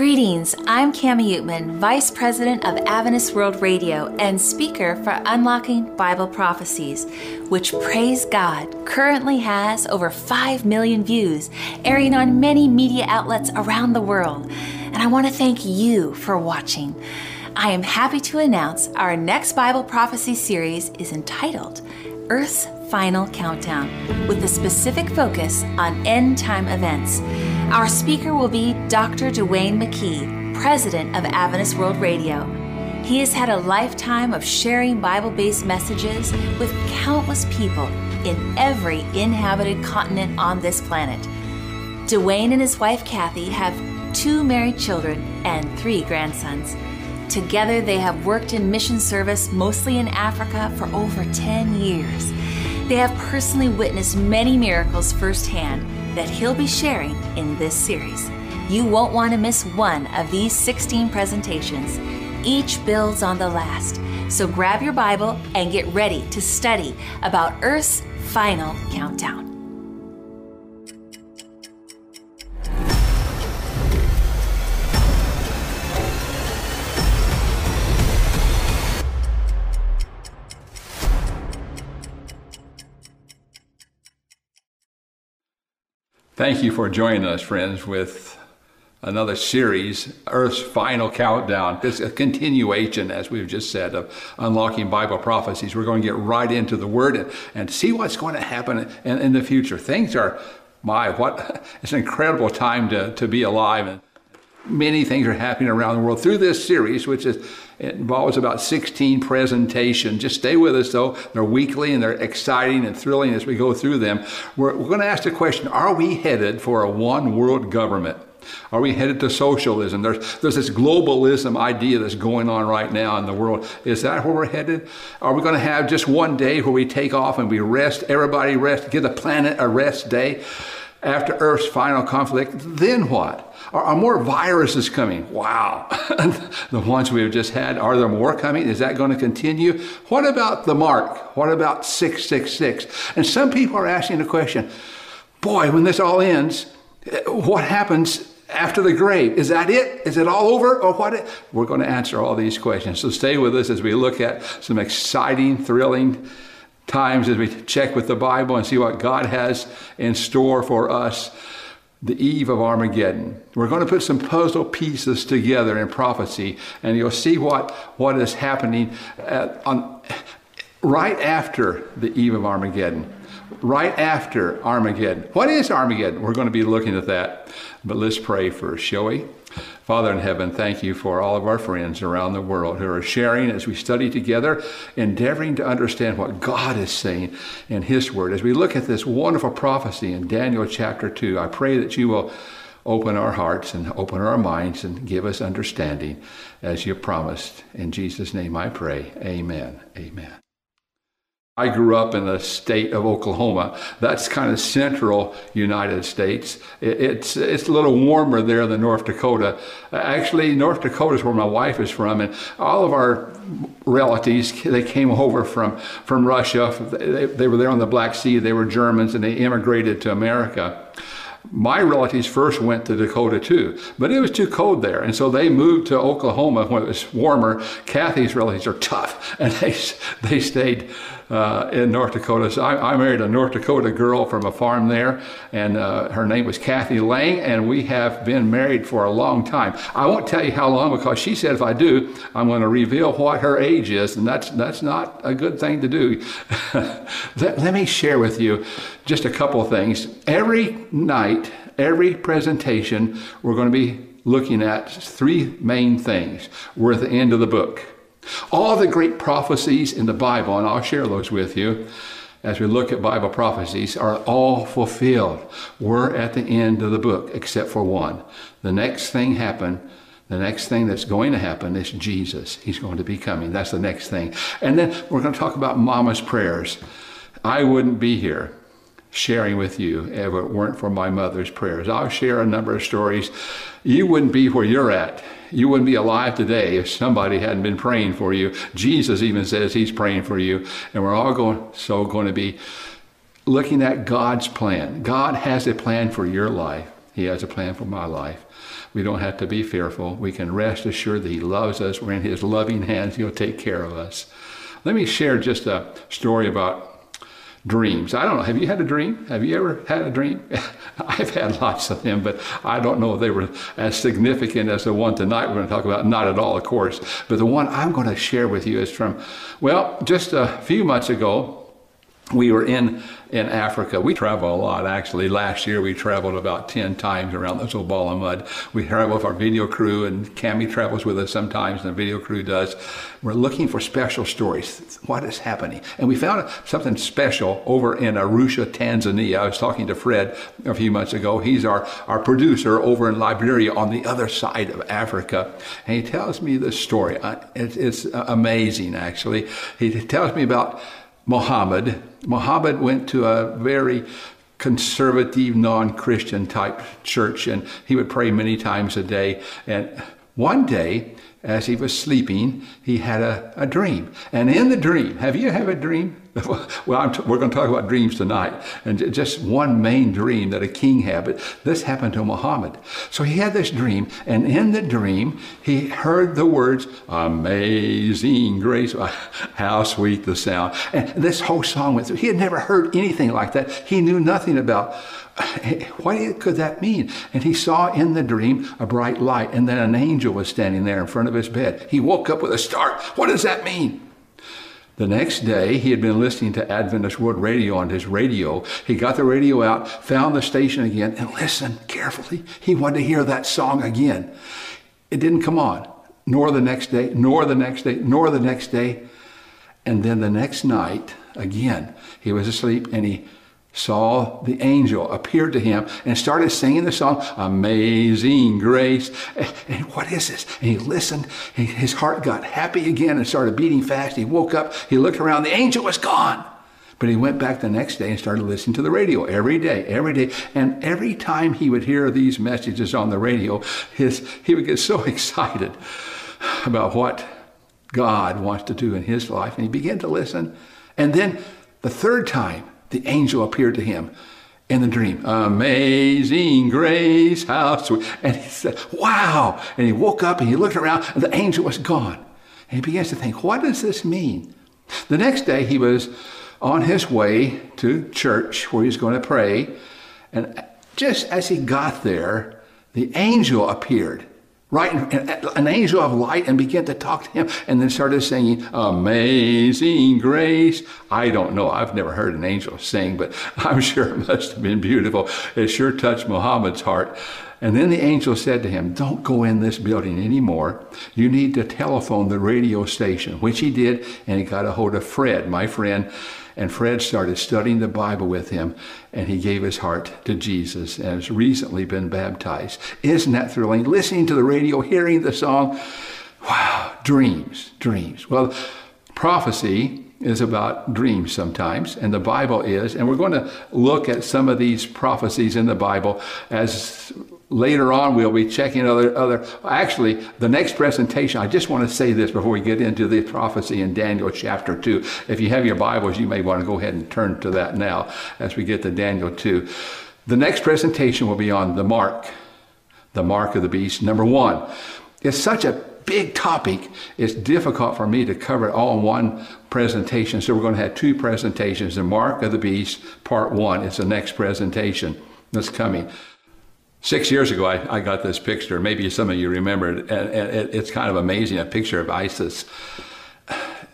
Greetings, I'm Cami Oetman, Vice President of Adventist World Radio and speaker for Unlocking Bible Prophecies, which, praise God, currently has over 5 million views, airing on many media outlets around the world. And I want to thank you for watching. I am happy to announce our next Bible prophecy series is entitled Earth's Final Countdown, with a specific focus on end time events. Our speaker will be Dr. Duane McKey, President of Adventist World Radio. He has had a lifetime of sharing Bible based messages with countless people in every inhabited continent on this planet. Duane and his wife Kathy have two married children and three grandsons. Together, they have worked in mission service mostly in Africa for over 10 years. They have personally witnessed many miracles firsthand that he'll be sharing in this series. You won't want to miss one of these 16 presentations. Each builds on the last. So grab your Bible and get ready to study about Earth's final countdown. Thank you for joining us, friends, with another series, Earth's Final Countdown. It's a continuation, as we've just said, of unlocking Bible prophecies. We're going to get right into the Word and, and see what's going to happen in, in the future. Things are, my, what, it's an incredible time to, to be alive. And many things are happening around the world through this series, which is it involves about 16 presentations. Just stay with us, though. They're weekly and they're exciting and thrilling as we go through them. We're, we're going to ask the question Are we headed for a one world government? Are we headed to socialism? There's, there's this globalism idea that's going on right now in the world. Is that where we're headed? Are we going to have just one day where we take off and we rest, everybody rest, give the planet a rest day after Earth's final conflict? Then what? Are, are more viruses coming? Wow. the ones we've just had, are there more coming? Is that going to continue? What about the mark? What about 666? And some people are asking the question boy, when this all ends, eh, what happens after the grave. Is that it? Is it all over? Or what? We're going to answer all these questions. So stay with us as we look at some exciting, thrilling times as we check with the Bible and see what God has in store for us the eve of Armageddon. We're going to put some puzzle pieces together in prophecy, and you'll see what, what is happening at, on, right after the eve of Armageddon. Right after Armageddon. What is Armageddon? We're going to be looking at that. But let's pray first, shall we? Father in heaven, thank you for all of our friends around the world who are sharing as we study together, endeavoring to understand what God is saying in His Word. As we look at this wonderful prophecy in Daniel chapter 2, I pray that you will open our hearts and open our minds and give us understanding as you promised. In Jesus' name I pray. Amen. Amen. I grew up in the state of Oklahoma. That's kind of central United States. It's, it's a little warmer there than North Dakota. Actually, North Dakota is where my wife is from, and all of our relatives, they came over from, from Russia. They, they were there on the Black Sea. They were Germans, and they immigrated to America my relatives first went to Dakota too, but it was too cold there. And so they moved to Oklahoma when it was warmer. Kathy's relatives are tough, and they, they stayed uh, in North Dakota. So I, I, married a North Dakota girl from a farm there, and uh, her name was Kathy Lang, and we have been married for a long time. I won't tell you how long because she said if I do, I'm going to reveal what her age is, and that's that's not a good thing to do. let, let me share with you just a couple of things. Every night, every presentation, we're going to be looking at three main things. We're at the end of the book. All the great prophecies in the Bible, and I'll share those with you as we look at Bible prophecies, are all fulfilled. We're at the end of the book, except for one. The next thing happened. The next thing that's going to happen is Jesus. He's going to be coming. That's the next thing. And then we're going to talk about Mama's prayers. I wouldn't be here sharing with you if it weren't for my mother's prayers. I'll share a number of stories. You wouldn't be where you're at you wouldn't be alive today if somebody hadn't been praying for you. Jesus even says he's praying for you. And we're all going, so going to be looking at God's plan. God has a plan for your life. He has a plan for my life. We don't have to be fearful. We can rest assured that He loves us. We're in His loving hands. He'll take care of us. Let me share just a story about dreams. I don't know. Have you had a dream? Have you ever had a dream? I've had lots of them, but I don't know if they were as significant as the one tonight we're going to talk about. Not at all, of course. But the one I'm going to share with you is from, well, just a few months ago we were in in Africa. We travel a lot, actually. Last year we traveled about 10 times around this old ball of mud. We travel with our video crew, and Cami travels with us sometimes, and the video crew does. We're looking for special stories. What is happening? And we found something special over in Arusha, Tanzania. I was talking to Fred a few months ago. He's our, our producer over in Liberia on the other side of Africa. And he tells me this story. Uh, it's amazing, actually. He tells me about Muhammad. Muhammad went to a very conservative, non Christian type church, and he would pray many times a day. And one day, as he was sleeping, he had a, a dream. And in the dream, have you have a dream? well, t- we're going to talk about dreams tonight, and just one main dream that a king had. But this happened to Muhammad. So he had this dream, and in the dream, he heard the words "Amazing Grace." How sweet the sound! And this whole song went through. He had never heard anything like that. He knew nothing about what could that mean? And he saw in the dream a bright light, and then an angel was standing there in front of his bed. He woke up with a start. What does that mean? The next day, he had been listening to Adventist World Radio on his radio. He got the radio out, found the station again, and listened carefully. He wanted to hear that song again. It didn't come on, nor the next day, nor the next day, nor the next day. And then the next night, again, he was asleep and he saw the angel appear to him and started singing the song amazing grace. And what is this? And he listened and his heart got happy again and started beating fast. He woke up he looked around the angel was gone. But he went back the next day and started listening to the radio every day every day. And every time he would hear these messages on the radio his he would get so excited about what god wants to do in his life. And he began to listen. And then the third time the angel appeared to him in the dream. Amazing grace, how sweet. And he said, Wow. And he woke up and he looked around and the angel was gone. And he begins to think, What does this mean? The next day he was on his way to church where he was going to pray. And just as he got there, the angel appeared right? An angel of light and began to talk to him and then started singing, Amazing Grace. I don't know. I've never heard an angel sing, but I'm sure it must have been beautiful. It sure touched Muhammad's heart. And then the angel said to him, Don't go in this building anymore. You need to telephone the radio station, which he did, and he got a hold of Fred, my friend. And Fred started studying the Bible with him, and he gave his heart to Jesus and has recently been baptized. Isn't that thrilling? Listening to the radio, hearing the song. Wow, dreams, dreams. Well, prophecy is about dreams sometimes, and the Bible is. And we're going to look at some of these prophecies in the Bible as Later on, we'll be checking other, other. Actually, the next presentation, I just want to say this before we get into the prophecy in Daniel chapter 2. If you have your Bibles, you may want to go ahead and turn to that now as we get to Daniel 2. The next presentation will be on the mark, the mark of the beast, number one. It's such a big topic, it's difficult for me to cover it all in one presentation. So we're going to have two presentations. The mark of the beast, part one, is the next presentation that's coming. Six years ago, I, I, got this picture. Maybe some of you remember it, and, and it's kind of amazing a picture of ISIS.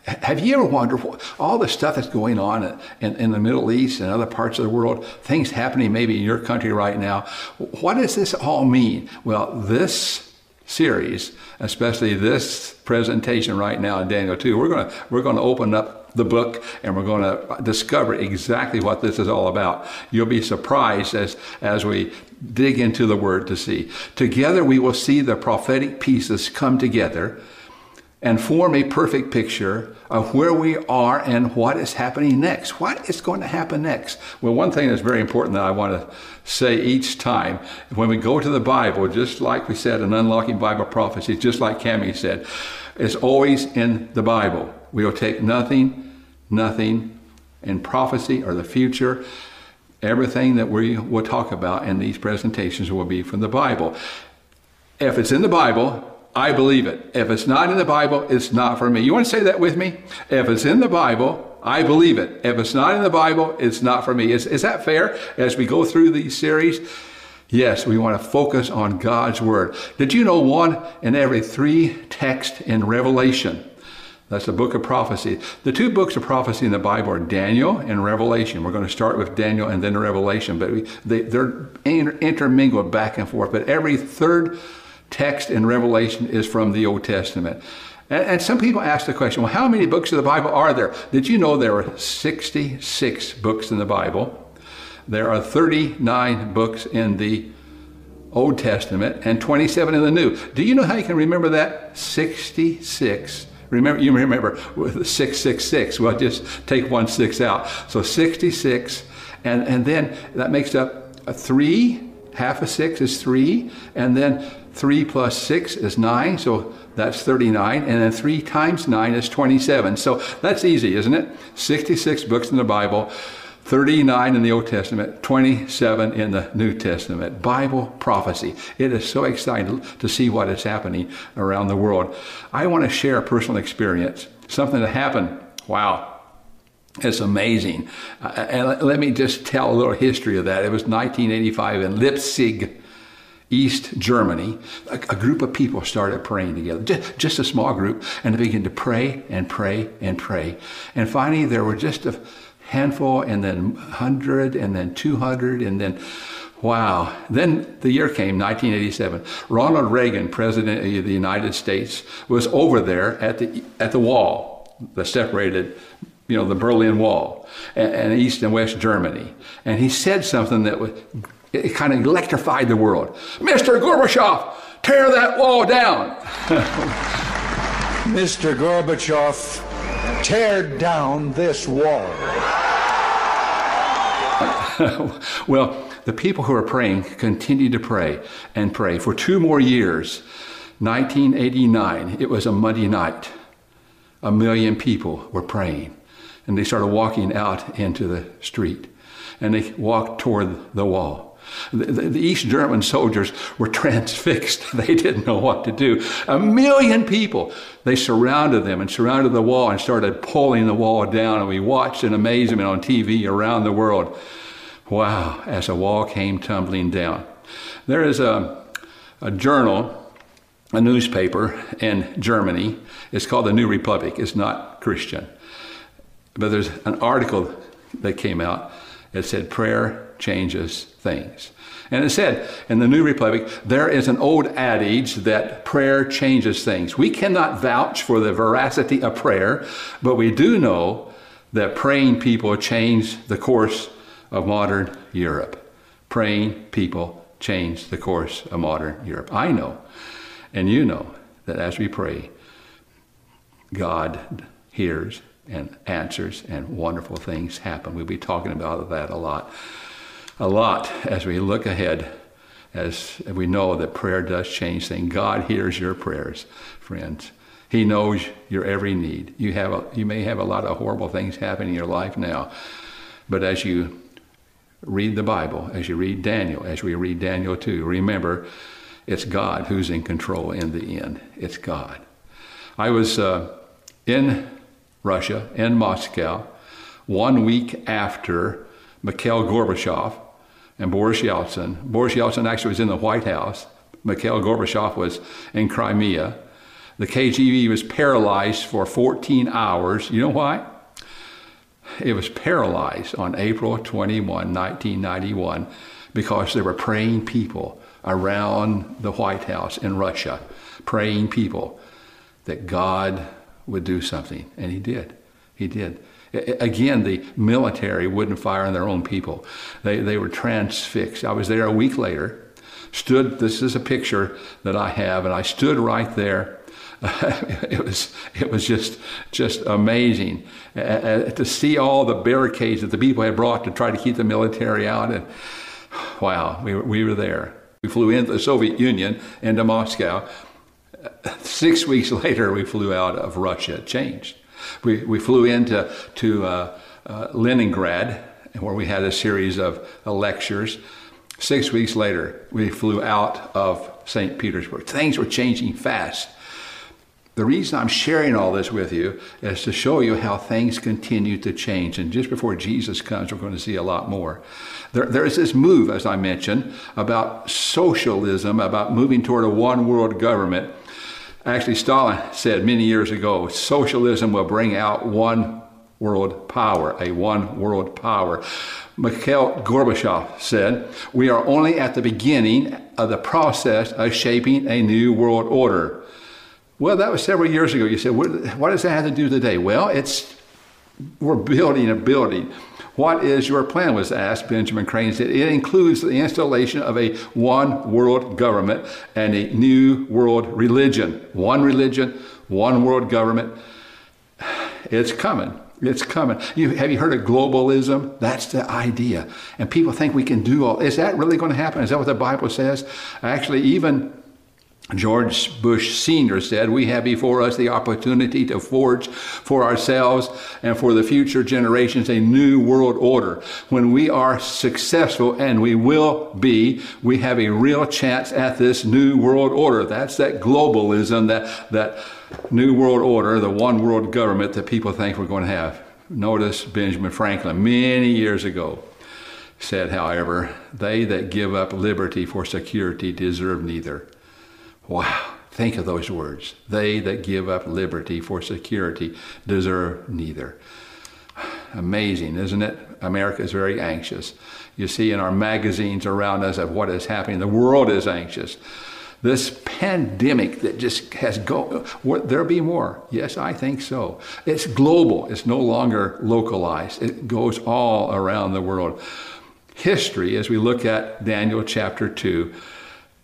Have you ever wondered what, all the stuff that's going on in, in, the Middle East and other parts of the world, things happening maybe in your country right now? What does this all mean? Well, this series, especially this presentation right now in Daniel 2, we're going to we're going to open up the book and we're going to discover exactly what this is all about. You'll be surprised as, as we dig into the word to see. Together we will see the prophetic pieces come together and form a perfect picture of where we are and what is happening next. What is going to happen next? Well, one thing that's very important that I want to say each time when we go to the Bible, just like we said in Unlocking Bible Prophecies, just like Cami said, it's always in the Bible. We will take nothing nothing in prophecy or the future. Everything that we will talk about in these presentations will be from the Bible. If it's in the Bible, I believe it. If it's not in the Bible, it's not for me. You want to say that with me? If it's in the Bible, I believe it. If it's not in the Bible, it's not for me. Is, is that fair as we go through these series? Yes, we want to focus on God's Word. Did you know one in every three texts in Revelation? That's the book of prophecy. The two books of prophecy in the Bible are Daniel and Revelation. We're going to start with Daniel and then Revelation, but we, they, they're intermingled back and forth. But every third text in Revelation is from the Old Testament. And, and, some people ask the question, well, how many books of the Bible are there? Did you know there are 66 books in the Bible? There are 39 books in the Old Testament and 27 in the New. Do you know how you can remember that? 66. Remember, you remember with 666. Well, just take one six out. So 66, and, and then that makes up a three. Half a six is three, and then 3 plus 6 is 9, so that's 39. And then 3 times 9 is 27. So that's easy, isn't it? 66 books in the Bible, 39 in the Old Testament, 27 in the New Testament. Bible prophecy. It is so exciting to see what is happening around the world. I want to share a personal experience, something that happened. Wow. It's amazing. Uh, and let me just tell a little history of that. It was 1985 in Leipzig, East Germany, a, a, group of people started praying together, just, just, a small group, and they began to pray and pray and pray. And finally, there were just a handful, and then 100, and then 200, and then, wow. Then the year came, 1987. Ronald Reagan, President of the United States, was over there at the, at the wall that separated you know, the Berlin Wall and, and East and West Germany. And he said something that was it kind of electrified the world. Mr. Gorbachev, tear that wall down. Mr. Gorbachev, tear down this wall. well, the people who are praying continued to pray and pray for two more years. 1989, it was a Monday night. A million people were praying. And they started walking out into the street. And they walked toward the wall. The, the, East German soldiers were transfixed. They didn't know what to do. A million people. They surrounded them and surrounded the wall and started pulling the wall down. And we watched in amazement on TV around the world. Wow, as the wall came tumbling down. There is a, a journal, a newspaper in Germany. It's called the New Republic. It's not Christian. But there's an article that came out that said prayer changes things. And it said in the New Republic, there is an old adage that prayer changes things. We cannot vouch for the veracity of prayer, but we do know that praying people change the course of modern Europe. Praying people change the course of modern Europe. I know, and you know, that as we pray, God hears and answers, and wonderful things happen. We'll be talking about that a lot a lot as we look ahead, as we know that prayer does change things. God hears your prayers, friends. He knows your every need. You, have a, you may have a lot of horrible things happen in your life now, but as you read the Bible, as you read Daniel, as we read Daniel 2, remember it's God who's in control in the end. It's God. I was uh, in Russia, in Moscow, one week after Mikhail Gorbachev and Boris Yeltsin. Boris Yeltsin actually was in the White House. Mikhail Gorbachev was in Crimea. The KGB was paralyzed for 14 hours. You know why? It was paralyzed on April 21, 1991, because there were praying people around the White House in Russia, praying people that God would do something. And He did. He did. Again, the military wouldn't fire on their own people. They, they were transfixed. I was there a week later, stood, this is a picture that I have, and I stood right there. it was it was just just amazing uh, to see all the barricades that the people had brought to try to keep the military out and wow we were, we were there we flew into the Soviet Union into Moscow six weeks later we flew out of Russia it changed we, we flew into to, uh, uh, Leningrad, where we had a series of uh, lectures. Six weeks later, we flew out of St. Petersburg. Things were changing fast. The reason I'm sharing all this with you is to show you how things continue to change. And just before Jesus comes, we're going to see a lot more. There, there is this move, as I mentioned, about socialism, about moving toward a one world government. Actually, Stalin said many years ago socialism will bring out one world power, a one world power. Mikhail Gorbachev said, We are only at the beginning of the process of shaping a new world order. Well, that was several years ago. You said, what, what does that have to do today? Well, it's we're building a building. What is your plan? was asked. Benjamin Creme said it includes the installation of a one world government and a new world religion. One religion, one world government. It's coming. It's coming. You, have you heard of globalism? That's the idea. And people think we can do all. Is that really going to happen? Is that what the Bible says? Actually, even George Bush Sr. said, We have before us the opportunity to forge for ourselves and for the future generations a new world order. When we are successful, and we will be, we have a real chance at this new world order. That's that globalism, that, that new world order, the one world government that people think we're going to have. Notice Benjamin Franklin, many years ago, said, however, they that give up liberty for security deserve neither. Wow. Think of those words. They that give up liberty for security deserve neither. Amazing, isn't it? America is very anxious. You see in our magazines around us of what is happening. The world is anxious. This pandemic that just has go, there'll be more. Yes, I think so. It's global. It's no longer localized. It goes all around the world. History, as we look at Daniel chapter 2,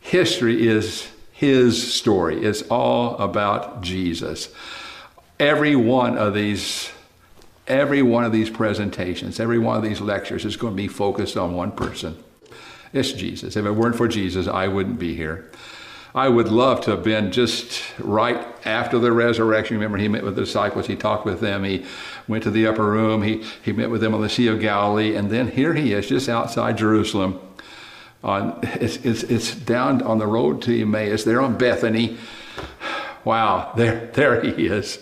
history is his story. It's all about Jesus. Every one of these every one of these presentations, every one of these lectures is going to be focused on one person. It's Jesus. If it weren't for Jesus, I wouldn't be here. I would love to have been just right after the resurrection. Remember, he met with the disciples, he talked with them, he went to the upper room, he, he met with them on the Sea of Galilee, and then here he is just outside Jerusalem on it's, it's, it's down on the road to Emmaus. They're on Bethany. Wow, there, there he is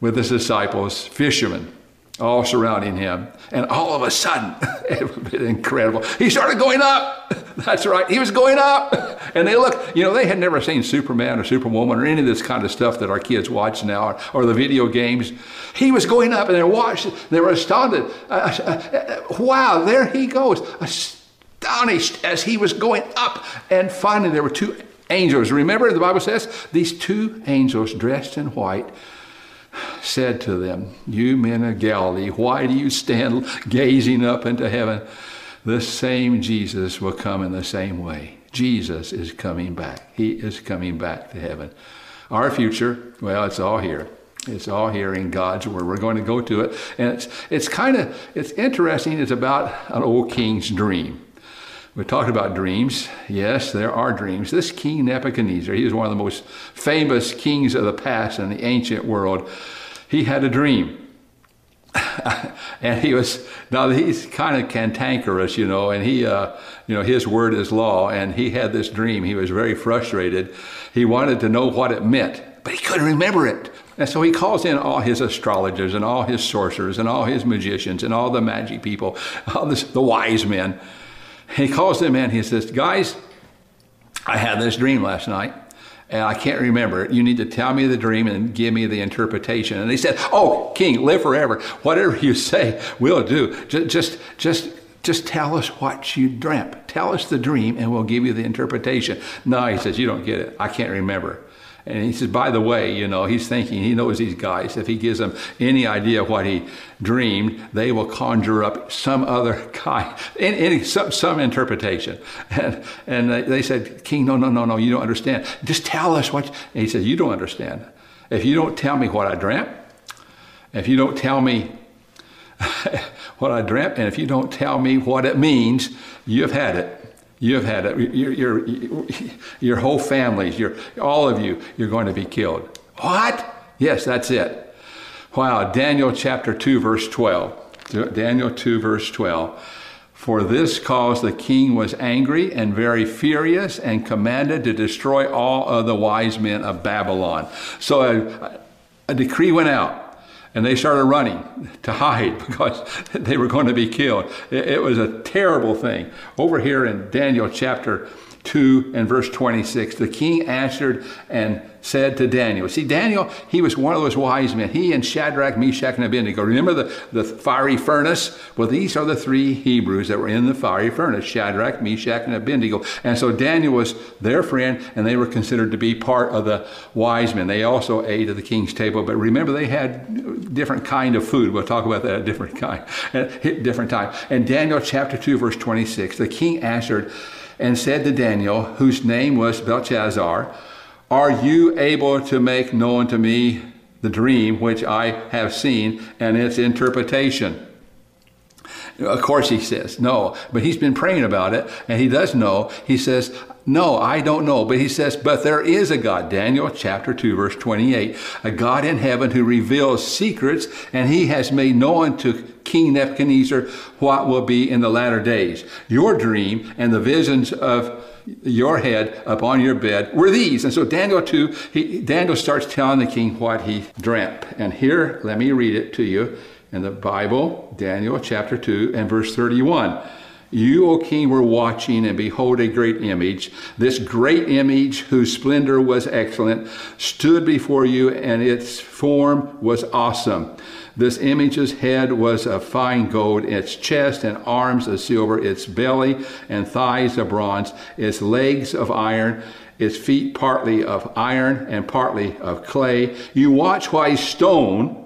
with his disciples, fishermen, all surrounding him. And all of a sudden, it was incredible. He started going up. That's right. He was going up. And they look, you know, they had never seen Superman or Superwoman or any of this kind of stuff that our kids watch now or, or the video games. He was going up and they watched, they were astounded. Uh, uh, uh, wow, there he goes astonished as he was going up. And finally, there were two angels. Remember, the Bible says, these two angels dressed in white said to them, You men of Galilee, why do you stand gazing up into heaven? The same Jesus will come in the same way. Jesus is coming back. He is coming back to heaven. Our future, well, it's all here. It's all here in God's word. We're going to go to it. And it's, it's kind of, it's interesting. It's about an old king's dream. We talked about dreams. Yes, there are dreams. This king Nebuchadnezzar, he was one of the most famous kings of the past in the ancient world. He had a dream. and he was now he's kind of cantankerous, you know, and he, uh, you know, his word is law. And he had this dream. He was very frustrated. He wanted to know what it meant, but he couldn't remember it. And so he calls in all his astrologers and all his sorcerers and all his magicians and all the magic people, all this, the wise men. He calls them in. He says, Guys, I had this dream last night and I can't remember it. You need to tell me the dream and give me the interpretation. And he said, Oh, King, live forever. Whatever you say, we'll do. Just, just, just, just tell us what you dreamt. Tell us the dream and we'll give you the interpretation. No, he says, You don't get it. I can't remember. And he says, by the way, you know, he's thinking, he knows these guys. If he gives them any idea what he dreamed, they will conjure up some other kind, any, some, some interpretation. And, and they said, King, no, no, no, no, you don't understand. Just tell us what. And he said, you don't understand. If you don't tell me what I dreamt, if you don't tell me what I dreamt, and if you don't tell me what it means, you've had it. You've had it. Your, your, your whole families, your, all of you, you're going to be killed. What? Yes, that's it. Wow. Daniel chapter 2, verse 12. Daniel 2, verse 12. For this cause the king was angry and very furious and commanded to destroy all of the wise men of Babylon. So a, a decree went out and they started running to hide because they were going to be killed. It, was a terrible thing. Over here in Daniel chapter 2 and verse 26, the king answered and said to Daniel. See, Daniel, he was one of those wise men. He and Shadrach, Meshach, and Abednego. Remember the, the fiery furnace? Well, these are the three Hebrews that were in the fiery furnace Shadrach, Meshach, and Abednego. And so Daniel was their friend, and they were considered to be part of the wise men. They also ate at the king's table. But remember, they had different kind of food. We'll talk about that at different kind, at different time. And Daniel chapter 2, verse 26, the king answered and said to Daniel, whose name was Belshazzar, are you able to make known to me the dream which I have seen and its interpretation? Of course, he says no, but he's been praying about it and he does know. He says, No, I don't know. But he says, But there is a God. Daniel chapter 2, verse 28. A God in heaven who reveals secrets, and he has made known to King Nebuchadnezzar what will be in the latter days. Your dream and the visions of your head upon your bed were these. And so Daniel 2, he, Daniel starts telling the king what he dreamt. And here, let me read it to you in the Bible, Daniel chapter 2 and verse 31. You, O king, were watching, and behold, a great image. This great image, whose splendor was excellent, stood before you, and its form was awesome. This image's head was of fine gold, its chest and arms of silver, its belly and thighs of bronze, its legs of iron, its feet partly of iron and partly of clay. You watch why stone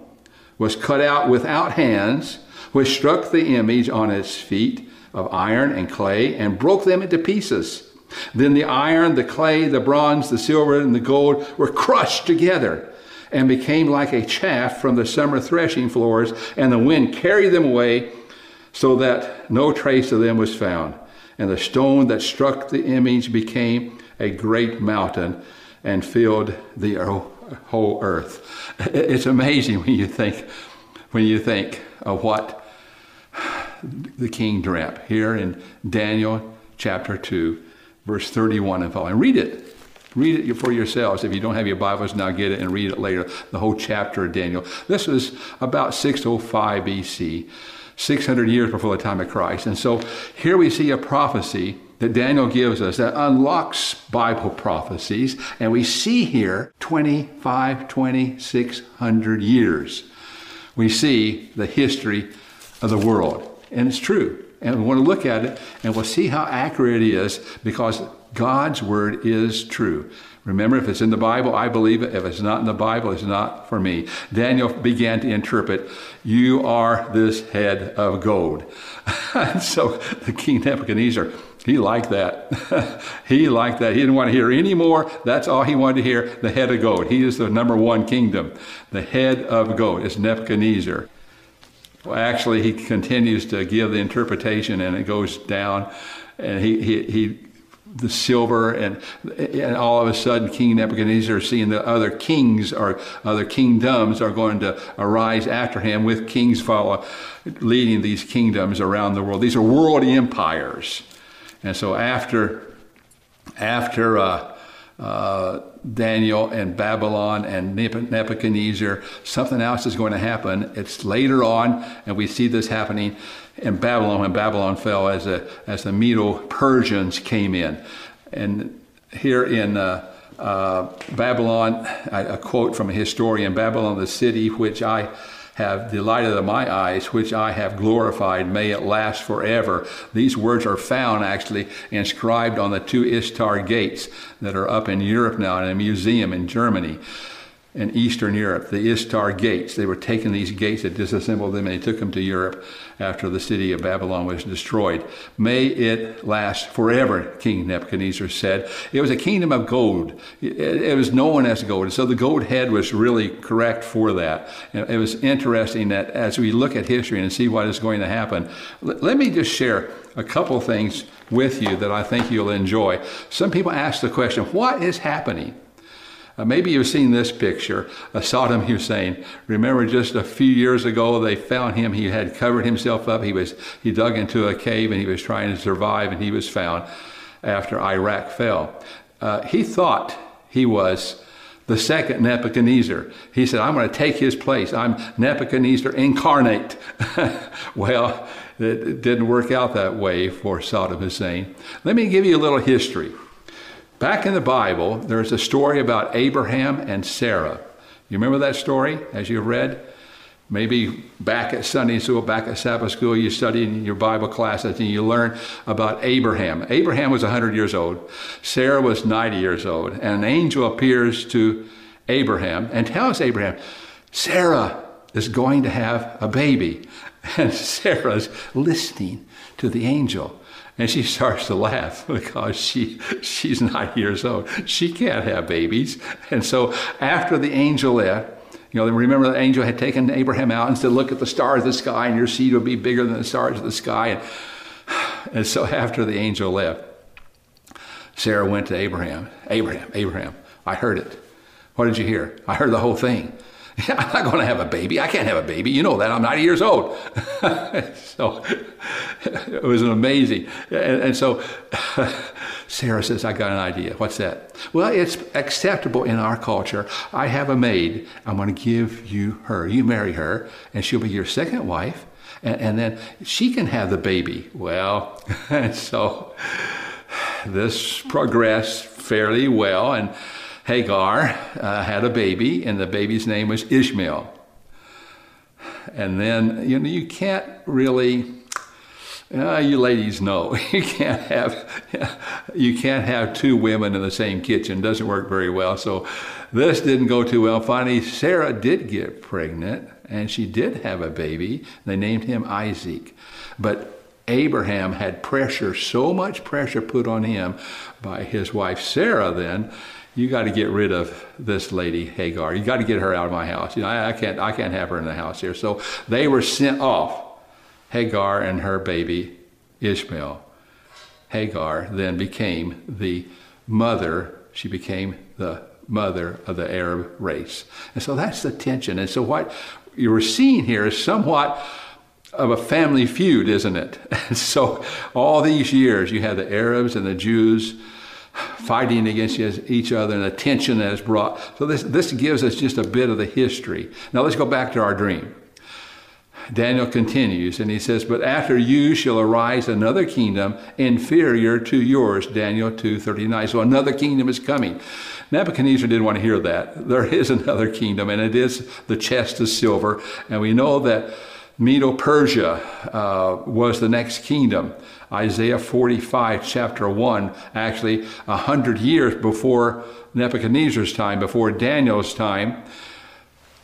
was cut out without hands, which struck the image on its feet of iron and clay and broke them into pieces. Then the iron, the clay, the bronze, the silver, and the gold were crushed together and became like a chaff from the summer threshing floors, and the wind carried them away so that no trace of them was found. And the stone that struck the image became a great mountain and filled the whole earth. It's amazing when you think when you think of what the king dreamt here in Daniel chapter 2, verse 31 and following. Read it. Read it for yourselves. If you don't have your Bibles now, get it and read it later. The whole chapter of Daniel. This was about 605 BC, 600 years before the time of Christ. And so here we see a prophecy that Daniel gives us that unlocks Bible prophecies. And we see here 25, 2600 years. We see the history of the world. And it's true. And we want to look at it and we'll see how accurate it is because God's word is true. Remember, if it's in the Bible, I believe it. If it's not in the Bible, it's not for me. Daniel began to interpret, You are this head of gold. so the king Nebuchadnezzar, he liked that. he liked that. He didn't want to hear any more. That's all he wanted to hear the head of gold. He is the number one kingdom. The head of gold is Nebuchadnezzar. Well, actually, he continues to give the interpretation, and it goes down, and he, he, he the silver, and, and all of a sudden, King Nebuchadnezzar, seeing the other kings or other kingdoms are going to arise after him, with kings follow, leading these kingdoms around the world. These are world empires, and so after after uh, uh, Daniel and Babylon and Nebuchadnezzar, something else is going to happen. It's later on, and we see this happening in Babylon when Babylon fell as, a, as the Medo Persians came in. And here in uh, uh, Babylon, a quote from a historian Babylon, the city which I have delighted of my eyes, which I have glorified. May it last forever. These words are found actually inscribed on the two Ishtar gates that are up in Europe now in a museum in Germany in Eastern Europe, the Ishtar gates. They were taking these gates, they disassembled them, and they took them to Europe after the city of Babylon was destroyed. May it last forever, King Nebuchadnezzar said. It was a kingdom of gold. It, was known as gold. So the gold head was really correct for that. It was interesting that as we look at history and see what is going to happen, let me just share a couple things with you that I think you'll enjoy. Some people ask the question, what is happening? Uh, maybe you've seen this picture of Saddam Hussein. Remember, just a few years ago, they found him. He had covered himself up. He was he dug into a cave and he was trying to survive, and he was found after Iraq fell. Uh, he thought he was the second Nebuchadnezzar. He said, "I'm going to take his place. I'm Nebuchadnezzar incarnate." well, it didn't work out that way for Saddam Hussein. Let me give you a little history. Back in the Bible, there's a story about Abraham and Sarah. You remember that story as you've read? Maybe back at Sunday school, back at Sabbath school, you study in your Bible classes and you learn about Abraham. Abraham was 100 years old. Sarah was 90 years old. And an angel appears to Abraham and tells Abraham, Sarah is going to have a baby. And Sarah's listening to the angel. And she starts to laugh because she she's nine years old. She can't have babies. And so after the angel left, you know, remember the angel had taken Abraham out and said, Look at the stars of the sky, and your seed will be bigger than the stars of the sky. And, and so after the angel left, Sarah went to Abraham. Abraham, Abraham, I heard it. What did you hear? I heard the whole thing. I'm not going to have a baby. I can't have a baby. You know that. I'm 90 years old. so it was an amazing. And, and so Sarah says, I got an idea. What's that? Well, it's acceptable in our culture. I have a maid. I'm going to give you her. You marry her, and she'll be your second wife. And, and then she can have the baby. Well, and so this progressed fairly well. And Hagar uh, had a baby, and the baby's name was Ishmael. And then, you know, you can't really, uh, you ladies know, you can't have, you can't have two women in the same kitchen. It doesn't work very well. So this didn't go too well. Finally, Sarah did get pregnant, and she did have a baby. They named him Isaac. But Abraham had pressure, so much pressure put on him by his wife Sarah then, you got to get rid of this lady Hagar. You got to get her out of my house. You know, I, I, can't, I can't have her in the house here. So they were sent off. Hagar and her baby Ishmael. Hagar then became the mother. She became the mother of the Arab race. And so that's the tension. And so what you were seeing here is somewhat of a family feud, isn't it? And so all these years you had the Arabs and the Jews fighting against each other and the tension that is brought. So this, this gives us just a bit of the history. Now let's go back to our dream. Daniel continues and he says, But after you shall arise another kingdom inferior to yours, Daniel 2.39. So another kingdom is coming. Nebuchadnezzar didn't want to hear that. There is another kingdom, and it is the chest of silver. And we know that Medo Persia uh, was the next kingdom. Isaiah 45, chapter 1, actually, a hundred years before Nebuchadnezzar's time, before Daniel's time,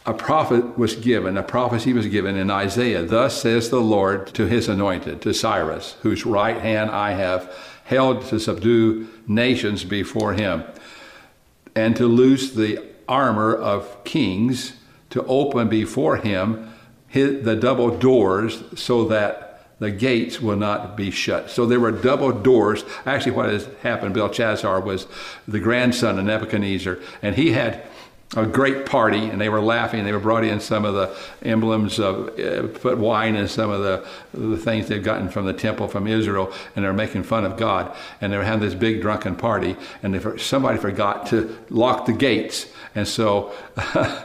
a prophet was given, a prophecy was given in Isaiah. Thus says the Lord to his anointed, to Cyrus, whose right hand I have held to subdue nations before him, and to loose the armor of kings, to open before him the double doors so that the gates will not be shut. So there were double doors. Actually, what has happened, Belshazzar was the grandson of Nebuchadnezzar, and he had a great party, and they were laughing. They were brought in some of the emblems of uh, put wine and some of the, the things they've gotten from the temple from Israel, and they're making fun of God. And they were having this big drunken party, and they, somebody forgot to lock the gates, and so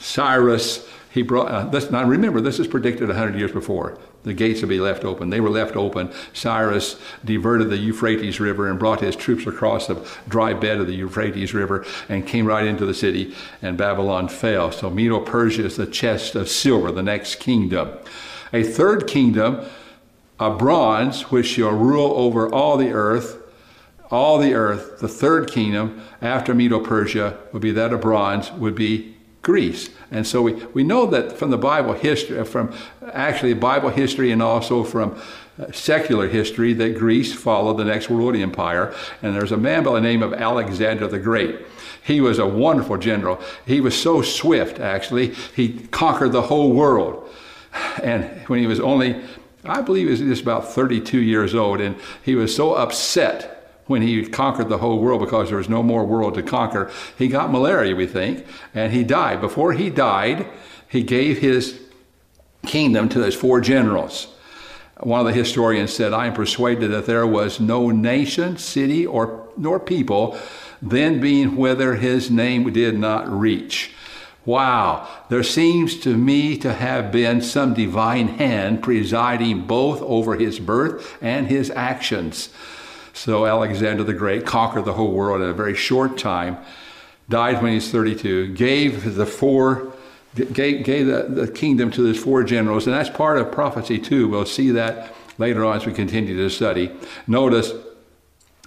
Cyrus he brought uh, this. Now remember, this is predicted 100 years before. The gates would be left open. They were left open. Cyrus diverted the Euphrates River and brought his troops across the dry bed of the Euphrates River and came right into the city, and Babylon fell. So Medo Persia is the chest of silver, the next kingdom. A third kingdom, a bronze, which shall rule over all the earth. All the earth, the third kingdom after Medo Persia would be that of bronze, would be Greece. And so we, we know that from the Bible history, from actually Bible history and also from uh, secular history, that Greece followed the next world empire. And there's a man by the name of Alexander the Great. He was a wonderful general. He was so swift, actually, he conquered the whole world. And when he was only, I believe he was just about 32 years old, and he was so upset when he conquered the whole world because there was no more world to conquer, he got malaria, we think, and he died. Before he died, he gave his kingdom to his four generals. One of the historians said, I am persuaded that there was no nation, city, or nor people then being whither his name did not reach. Wow, there seems to me to have been some divine hand presiding both over his birth and his actions. So Alexander the Great conquered the whole world in a very short time, died when he was 32, gave the four gave, gave the, the kingdom to his four generals, and that's part of prophecy too. We'll see that later on as we continue to study. Notice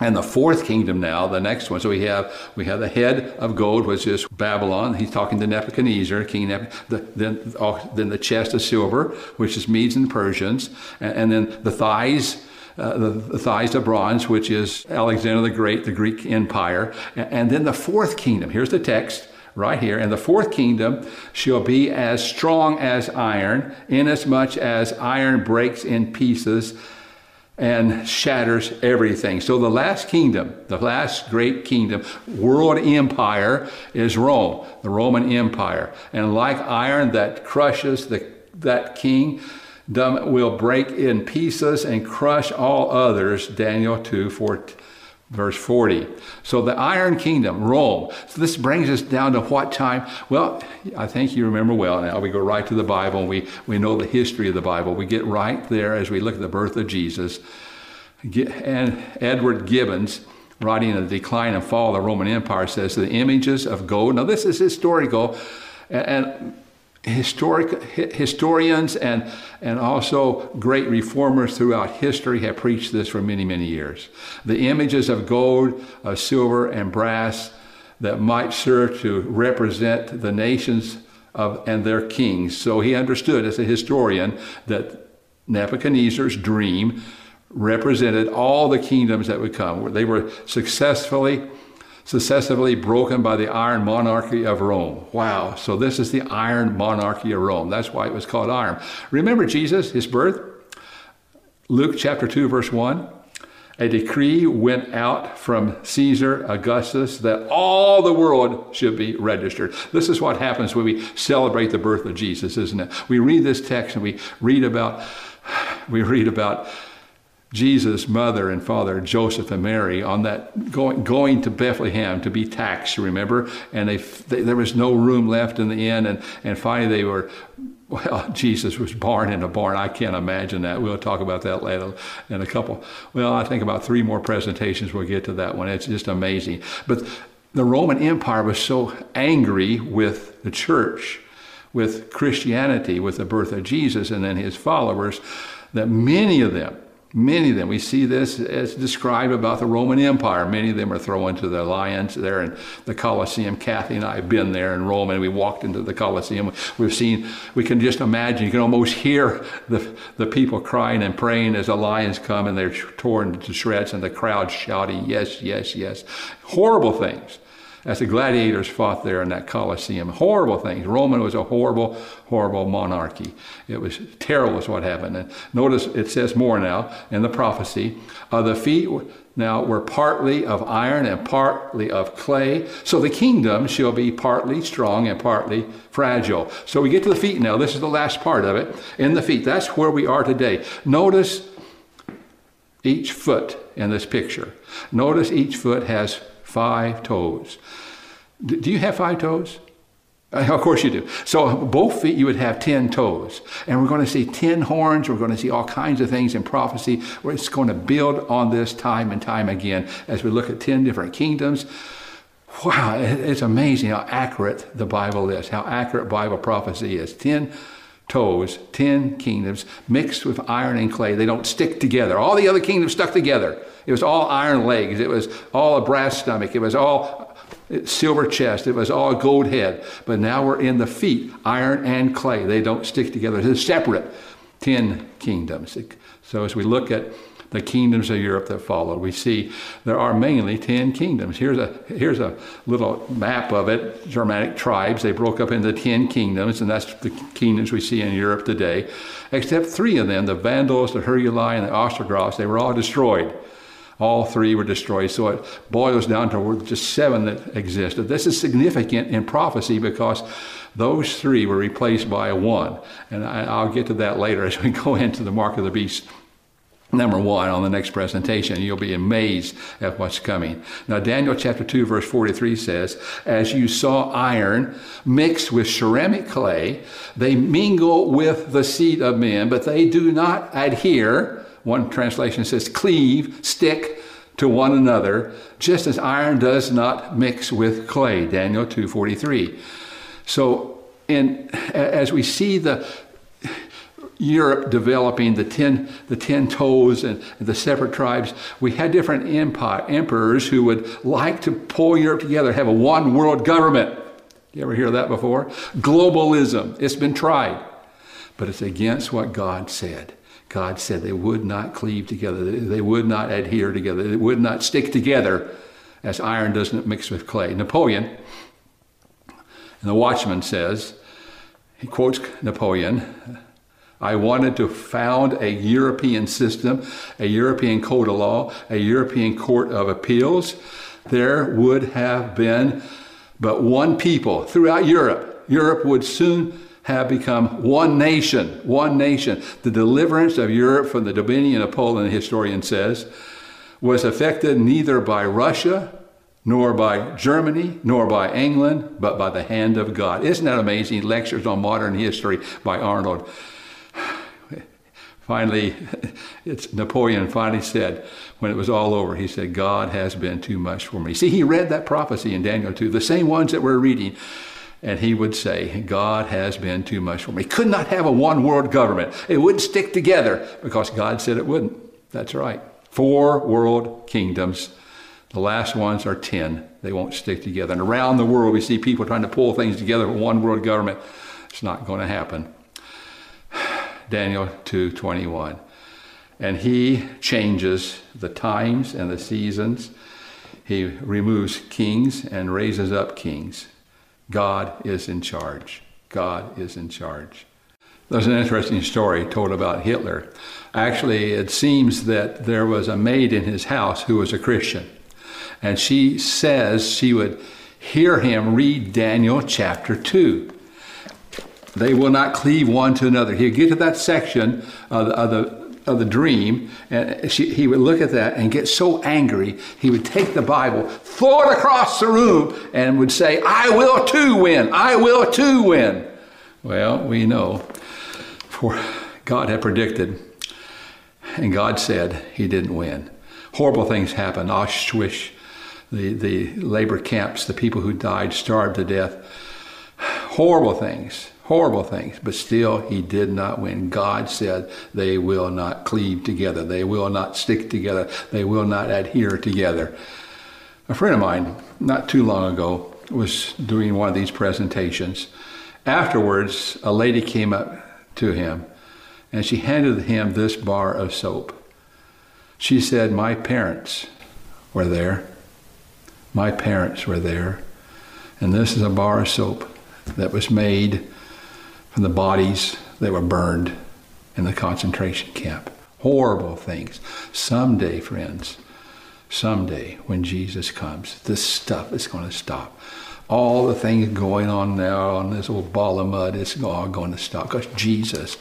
and the fourth kingdom now, the next one. So we have we have the head of gold, which is Babylon. He's talking to Nebuchadnezzar, King Nebuchadnezzar. The, then, oh, then the chest of silver, which is Medes and Persians, and, and then the thighs. Uh, the, thighs of bronze, which is Alexander the Great, the Greek Empire. And, and then the fourth kingdom. Here's the text right here. And the fourth kingdom shall be as strong as iron, inasmuch as iron breaks in pieces and shatters everything. So the last kingdom, the last great kingdom, world empire is Rome, the Roman Empire. And like iron that crushes the, that king, will break in pieces and crush all others, Daniel 2, 14 verse 40. So the Iron Kingdom, Rome. So this brings us down to what time? Well, I think you remember well now. We go right to the Bible and we, we know the history of the Bible. We get right there as we look at the birth of Jesus. And Edward Gibbons, writing The Decline and Fall of the Roman Empire, says the images of gold. Now, this is historical. And historic, historians and, and also great reformers throughout history have preached this for many, many years. The images of gold, of silver, and brass that might serve to represent the nations of, and their kings. So he understood as a historian that Nebuchadnezzar's dream represented all the kingdoms that would come. They were successfully successively broken by the iron monarchy of Rome. Wow. So this is the iron monarchy of Rome. That's why it was called iron. Remember Jesus, his birth? Luke chapter 2, verse 1. A decree went out from Caesar Augustus that all the world should be registered. This is what happens when we celebrate the birth of Jesus, isn't it? We read this text and we read about we read about Jesus' mother and father, Joseph and Mary, on that going, going to Bethlehem to be taxed, remember? And they, they, there was no room left in the inn. And, and finally, they were, well, Jesus was born in a barn. I can't imagine that. We'll talk about that later in a couple. Well, I think about three more presentations we'll get to that one. It's just amazing. But the Roman Empire was so angry with the church, with Christianity, with the birth of Jesus and then his followers, that many of them, Many of them, we see this as described about the Roman Empire. Many of them are thrown to the lions there in the Colosseum. Kathy and I have been there in Rome, and we walked into the Colosseum. We've seen, we can just imagine, you can almost hear the, the people crying and praying as the lions come and they're torn to shreds, and the crowd shouting, Yes, yes, yes. Horrible things as the gladiators fought there in that Colosseum. Horrible things. Roman was a horrible, horrible monarchy. It was terrible is what happened. And notice it says more now in the prophecy. Uh, the feet now were partly of iron and partly of clay. So the kingdom shall be partly strong and partly fragile. So we get to the feet now. This is the last part of it. In the feet. That's where we are today. Notice each foot in this picture. Notice each foot has five toes. Do you have five toes? Of course you do. So both feet you would have 10 toes. And we're going to see 10 horns. We're going to see all kinds of things in prophecy. It's going to build on this time and time again as we look at 10 different kingdoms. Wow, it's amazing how accurate the Bible is, how accurate Bible prophecy is. 10 toes, 10 kingdoms mixed with iron and clay. They don't stick together. All the other kingdoms stuck together. It was all iron legs. It was all a brass stomach. It was all silver chest. It was all gold head. But now we're in the feet, iron and clay. They don't stick together. It's separate. Ten kingdoms. So as we look at the kingdoms of Europe that followed. We see there are mainly 10 kingdoms. Here's a, here's a little map of it Germanic tribes. They broke up into 10 kingdoms, and that's the kingdoms we see in Europe today. Except three of them the Vandals, the Heruli, and the Ostrogoths they were all destroyed. All three were destroyed. So it boils down to just seven that existed. This is significant in prophecy because those three were replaced by one. And I, will get to that later as we go into the mark of the beast number one on the next presentation. You'll be amazed at what's coming. Now, Daniel chapter 2, verse 43 says, As you saw iron mixed with ceramic clay, they mingle with the seed of men, but they do not adhere. One translation says, cleave, stick to one another, just as iron does not mix with clay. Daniel 2:43. So, in, as we see the Europe developing the ten, the ten toes and the separate tribes, we had different empire, emperors who would like to pull Europe together, have a one world government. You ever hear that before? Globalism. It's been tried, but it's against what God said. God said they would not cleave together, they would not adhere together, they would not stick together as iron doesn't mix with clay. Napoleon, and the Watchman says, he quotes Napoleon I wanted to found a European system, a European code of law, a European court of appeals. There would have been but one people throughout Europe. Europe would soon have become one nation, one nation. The deliverance of Europe from the dominion of Napoleon, the historian says, was effected neither by Russia, nor by Germany, nor by England, but by the hand of God. Isn't that amazing? Lectures on modern history by Arnold finally, it's Napoleon finally said, when it was all over, he said, God has been too much for me. See, he read that prophecy in Daniel 2, the same ones that we're reading. And he would say, God has been too much for me. He could not have a one world government. It wouldn't stick together because God said it wouldn't. That's right. Four world kingdoms. The last ones are 10. They won't stick together. And around the world, we see people trying to pull things together for one world government. It's not going to happen. Daniel 2:21. And he changes the times and the seasons. He removes kings and raises up kings. God is in charge. God is in charge. There's an interesting story told about Hitler. Actually, it seems that there was a maid in his house who was a Christian. And she says she would hear him read Daniel chapter 2. They will not cleave one to another. He'd get to that section of the, of the, of the dream, and she, he would look at that and get so angry, he would take the Bible, throw it across the room, and would say, I will too win. I will too win. Well, we know, for God had predicted, and God said he didn't win. Horrible things happened. Auschwitz, the, the labor camps, the people who died, starved to death. Horrible things horrible things, but still he did not win. God said they will not cleave together, they will not stick together, they will not adhere together. A friend of mine, not too long ago, was doing one of these presentations. Afterwards, a lady came up to him and she handed him this bar of soap. She said, My parents were there. My parents were there. And this is a bar of soap that was made from the bodies that were burned in the concentration camp. Horrible things. Someday, friends, someday when Jesus comes, this stuff is going to stop. All the things going on now on this old ball of mud is all going to stop because Jesus,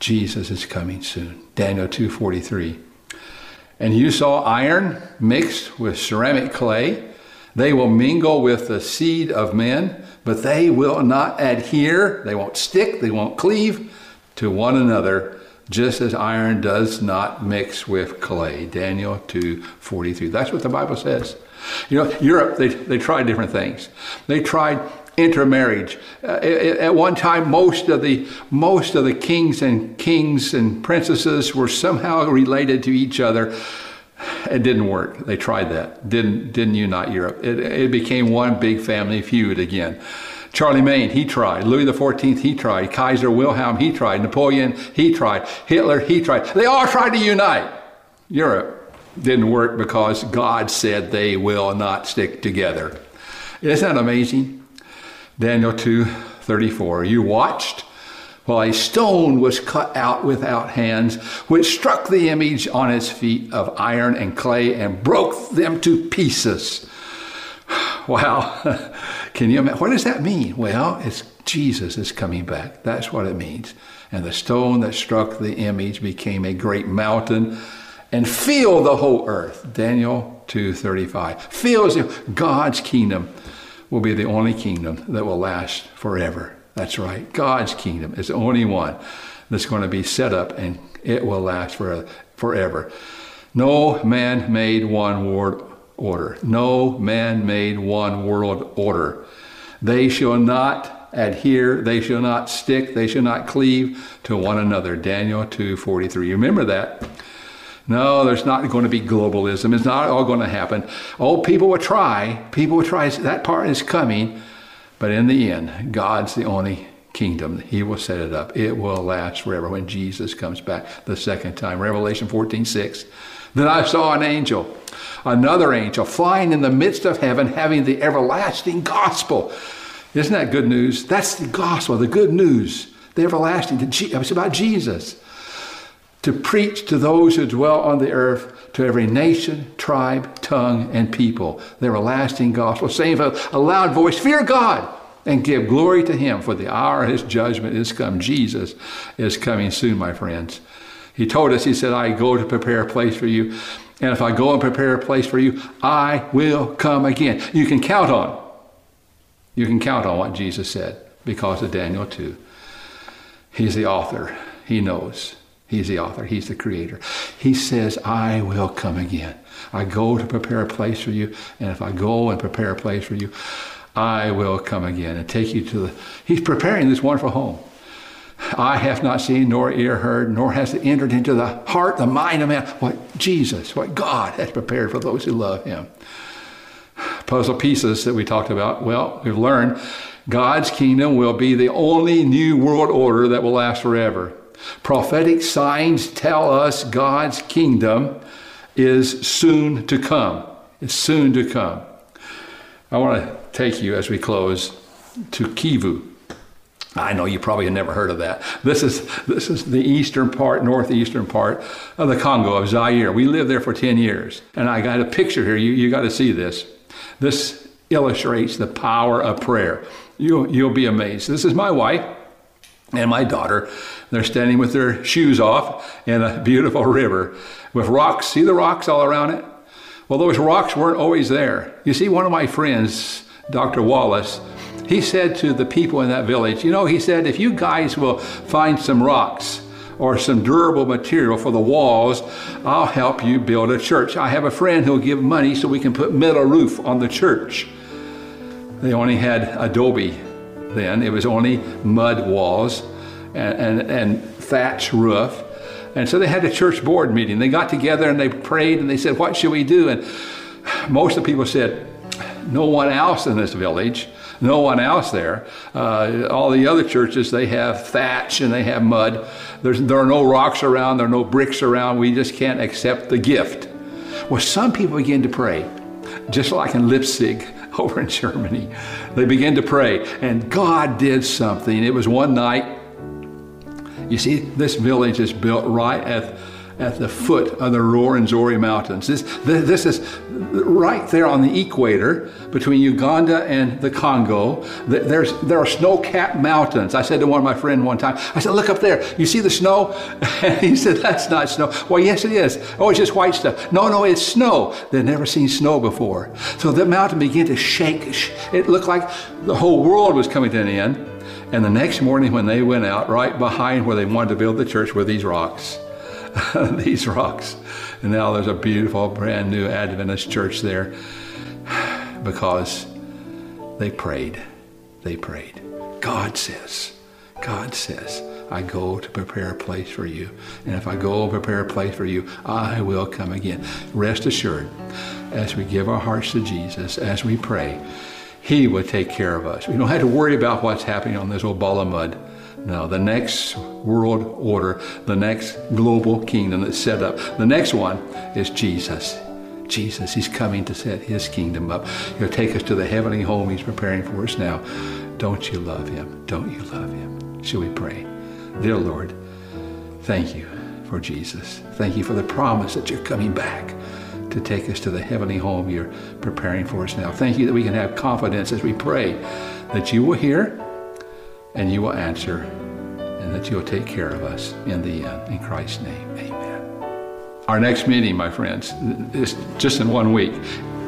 Jesus is coming soon. Daniel 2:43. And you saw iron mixed with ceramic clay. They will mingle with the seed of men but they will not adhere, they won't stick, they won't cleave to one another, just as iron does not mix with clay. Daniel 2 43. That's what the Bible says. You know, Europe, they, they tried different things. They tried intermarriage. Uh, at one time, most of the most of the kings and kings and princesses were somehow related to each other. It didn't work. They tried that. Didn't didn't unite Europe. It, it became one big family feud again. Charlemagne, he tried. Louis XIV, he tried. Kaiser Wilhelm, he tried. Napoleon, he tried. Hitler, he tried. They all tried to unite Europe. Didn't work because God said they will not stick together. Isn't that amazing? Daniel 2 34. You watched Well, a stone was cut out without hands, which struck the image on its feet of iron and clay and broke them to pieces. Wow. Can you imagine? What does that mean? Well, it's Jesus is coming back. That's what it means. And the stone that struck the image became a great mountain and filled the whole earth. Daniel 2:35. Fills God's kingdom will be the only kingdom that will last forever. That's right. God's kingdom is the only one that's going to be set up and it will last for, forever. No man made one world order. No man made one world order. They shall not adhere, they shall not stick, they shall not cleave to one another. Daniel 2:43. Remember that. No, there's not going to be globalism. It's not all going to happen. Oh, people will try. People will try. That part is coming. But in the end, God's the only kingdom. He will set it up. It will last forever when Jesus comes back the second time. Revelation 14 6. Then I saw an angel, another angel, flying in the midst of heaven, having the everlasting gospel. Isn't that good news? That's the gospel, the good news, the everlasting. It's about Jesus. To preach to those who dwell on the earth, to every nation, tribe, tongue, and people, the everlasting gospel, saying with a loud voice, Fear God and give glory to Him, for the hour of His judgment is come. Jesus is coming soon, my friends. He told us, He said, I go to prepare a place for you. And if I go and prepare a place for you, I will come again. You can count on. You can count on what Jesus said because of Daniel 2. He's the author. He knows. He's the author. He's the creator. He says, I will come again. I go to prepare a place for you. And if I go and prepare a place for you, I will come again and take you to the. He's preparing this wonderful home. I have not seen, nor ear heard, nor has it entered into the heart, the mind of man, what Jesus, what God has prepared for those who love him. Puzzle pieces that we talked about. Well, we've learned God's kingdom will be the only new world order that will last forever. Prophetic signs tell us God's kingdom is soon to come. It's soon to come. I want to take you as we close to Kivu. I know you probably have never heard of that. This is this is the eastern part, northeastern part of the Congo of Zaire. We lived there for 10 years. And I got a picture here. You you got to see this. This illustrates the power of prayer. You you'll be amazed. This is my wife and my daughter. They're standing with their shoes off in a beautiful river with rocks. See the rocks all around it? Well, those rocks weren't always there. You see, one of my friends, Dr. Wallace, he said to the people in that village, you know, he said, if you guys will find some rocks or some durable material for the walls, I'll help you build a church. I have a friend who'll give money so we can put metal roof on the church. They only had adobe then, it was only mud walls and, and, and thatch roof. And so they had a church board meeting. They got together and they prayed and they said, What should we do? And most of the people said, No one else in this village no one else there. Uh, all the other churches, they have thatch and they have mud. There's, there are no rocks around, there are no bricks around. We just can't accept the gift. Well, some people begin to pray, just like in Leipzig over in Germany. They began to pray, and God did something. It was one night. You see, this village is built right at at the foot of the Rwenzori Mountains. This, this is right there on the equator between Uganda and the Congo. There's, there are snow-capped mountains. I said to one of my friends one time, I said, look up there. You see the snow? And he said, that's not snow. Well, yes, it is. Oh, it's just white stuff. No, no, it's snow. They'd never seen snow before. So the mountain began to shake. It looked like the whole world was coming to an end. And the next morning when they went out, right behind where they wanted to build the church were these rocks. these rocks. And now there's a beautiful, brand new Adventist church there because they prayed. They prayed. God says, God says, I go to prepare a place for you. And if I go prepare a place for you, I will come again. Rest assured, as we give our hearts to Jesus, as we pray, He will take care of us. We don't have to worry about what's happening on this old ball of mud. No, the next world order, the next global kingdom that's set up, the next one is Jesus. Jesus, He's coming to set His kingdom up. He'll take us to the heavenly home He's preparing for us now. Don't you love Him? Don't you love Him? Shall we pray? Dear Lord, thank you for Jesus. Thank you for the promise that you're coming back to take us to the heavenly home you're preparing for us now. Thank you that we can have confidence as we pray that you will hear and you will answer and that you'll take care of us in the end. In Christ's name, amen. Our next meeting, my friends, is just in one week.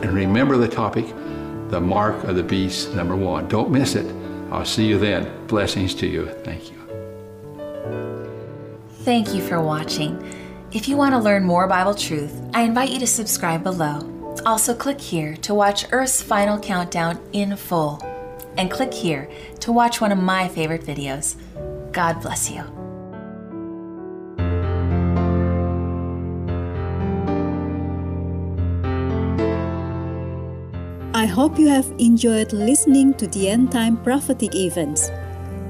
And remember the topic, the mark of the beast, number one. Don't miss it. I'll see you then. Blessings to you. Thank you. Thank you for watching. If you want to learn more Bible truth, I invite you to subscribe below. Also, click here to watch Earth's final countdown in full. And click here to watch one of my favorite videos. God bless you. I hope you have enjoyed listening to the end time prophetic events.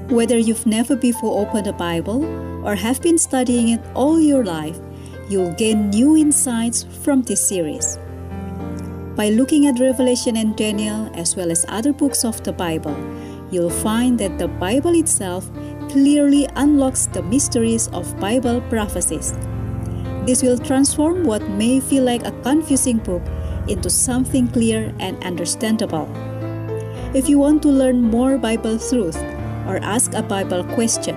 Whether you've never before opened a Bible or have been studying it all your life, you'll gain new insights from this series. By looking at Revelation and Daniel, as well as other books of the Bible, you'll find that the Bible itself clearly unlocks the mysteries of Bible prophecies. This will transform what may feel like a confusing book into something clear and understandable. If you want to learn more Bible truth, or ask a Bible question,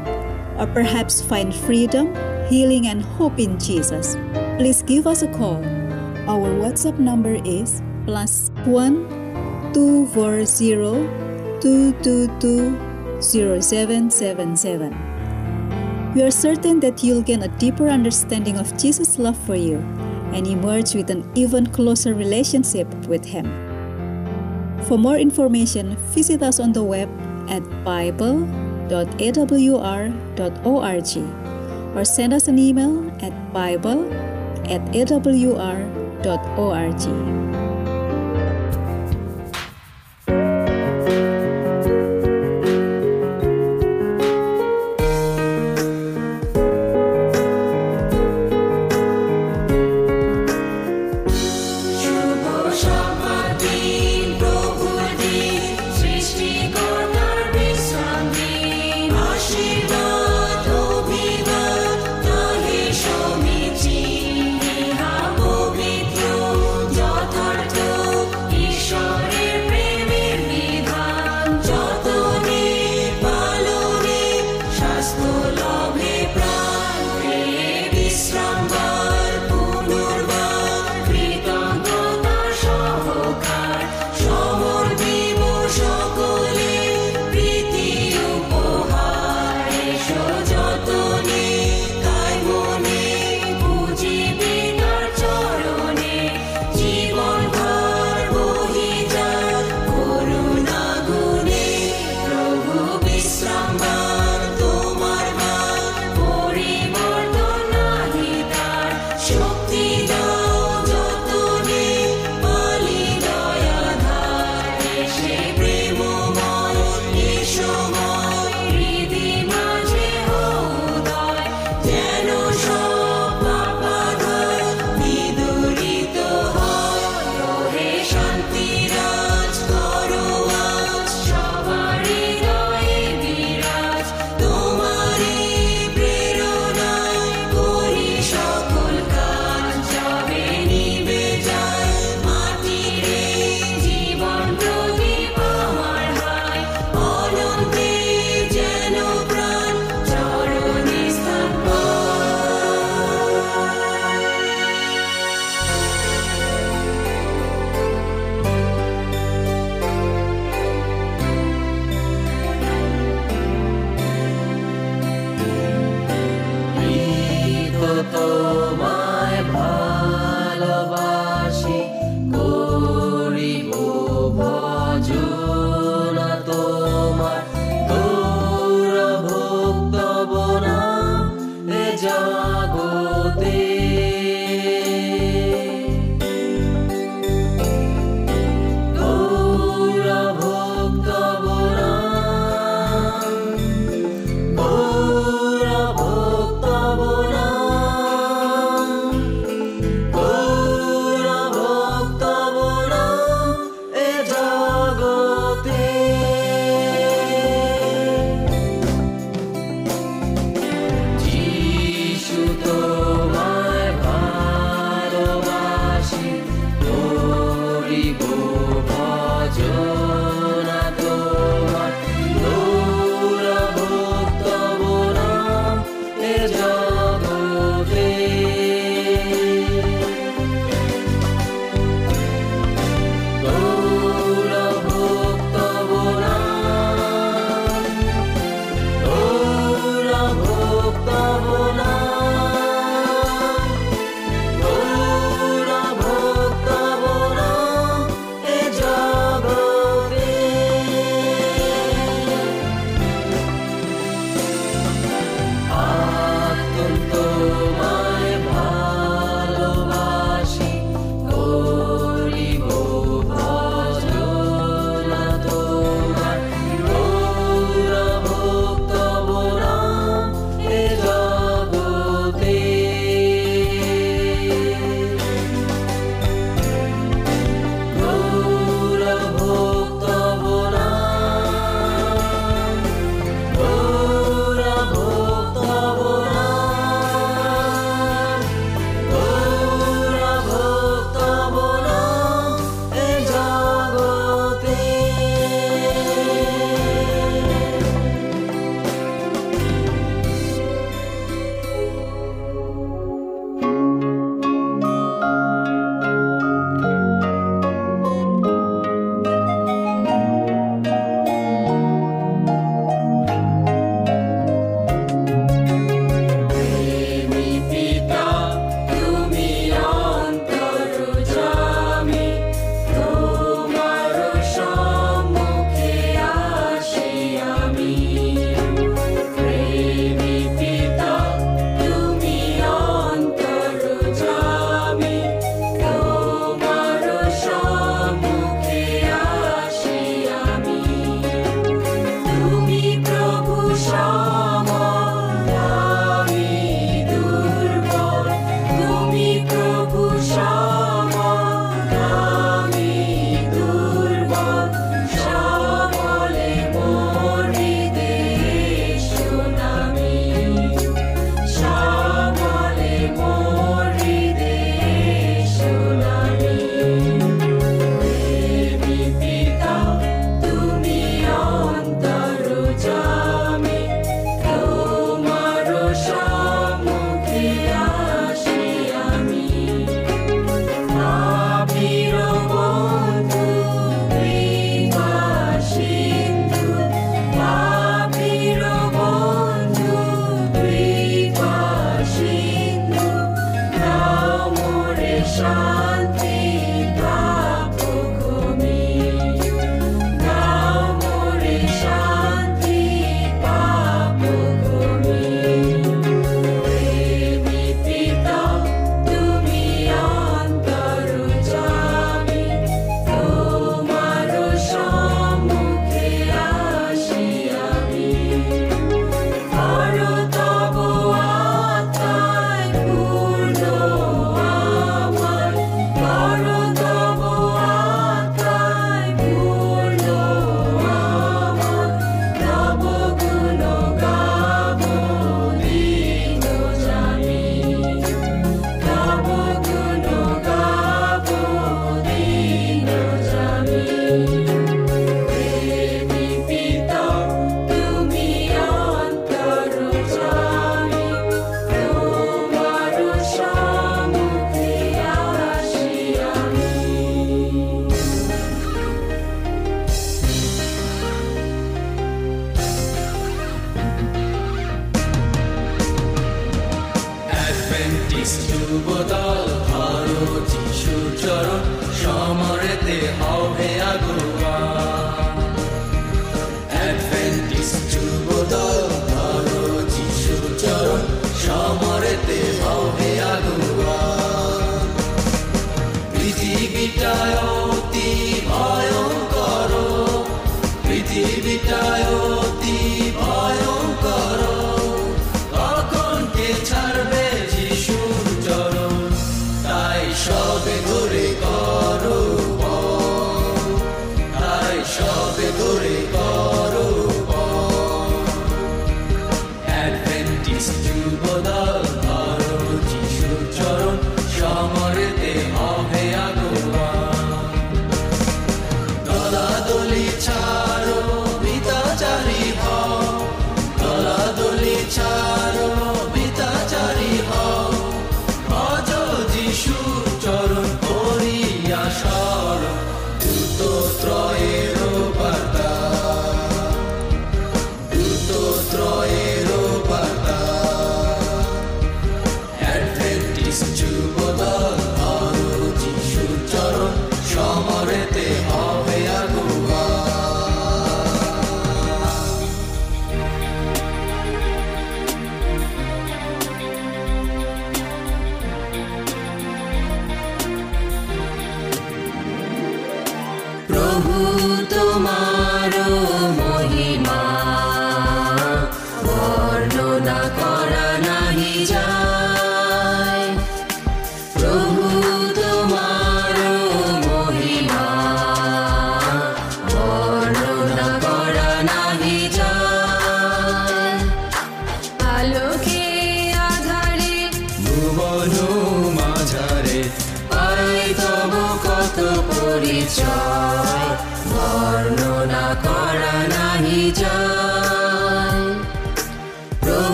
or perhaps find freedom, healing, and hope in Jesus, please give us a call. Our WhatsApp number is plus one two four zero two two two zero seven seven seven. We are certain that you'll gain a deeper understanding of Jesus' love for you and emerge with an even closer relationship with Him. For more information, visit us on the web at bible.awr.org or send us an email at bible at awr.org.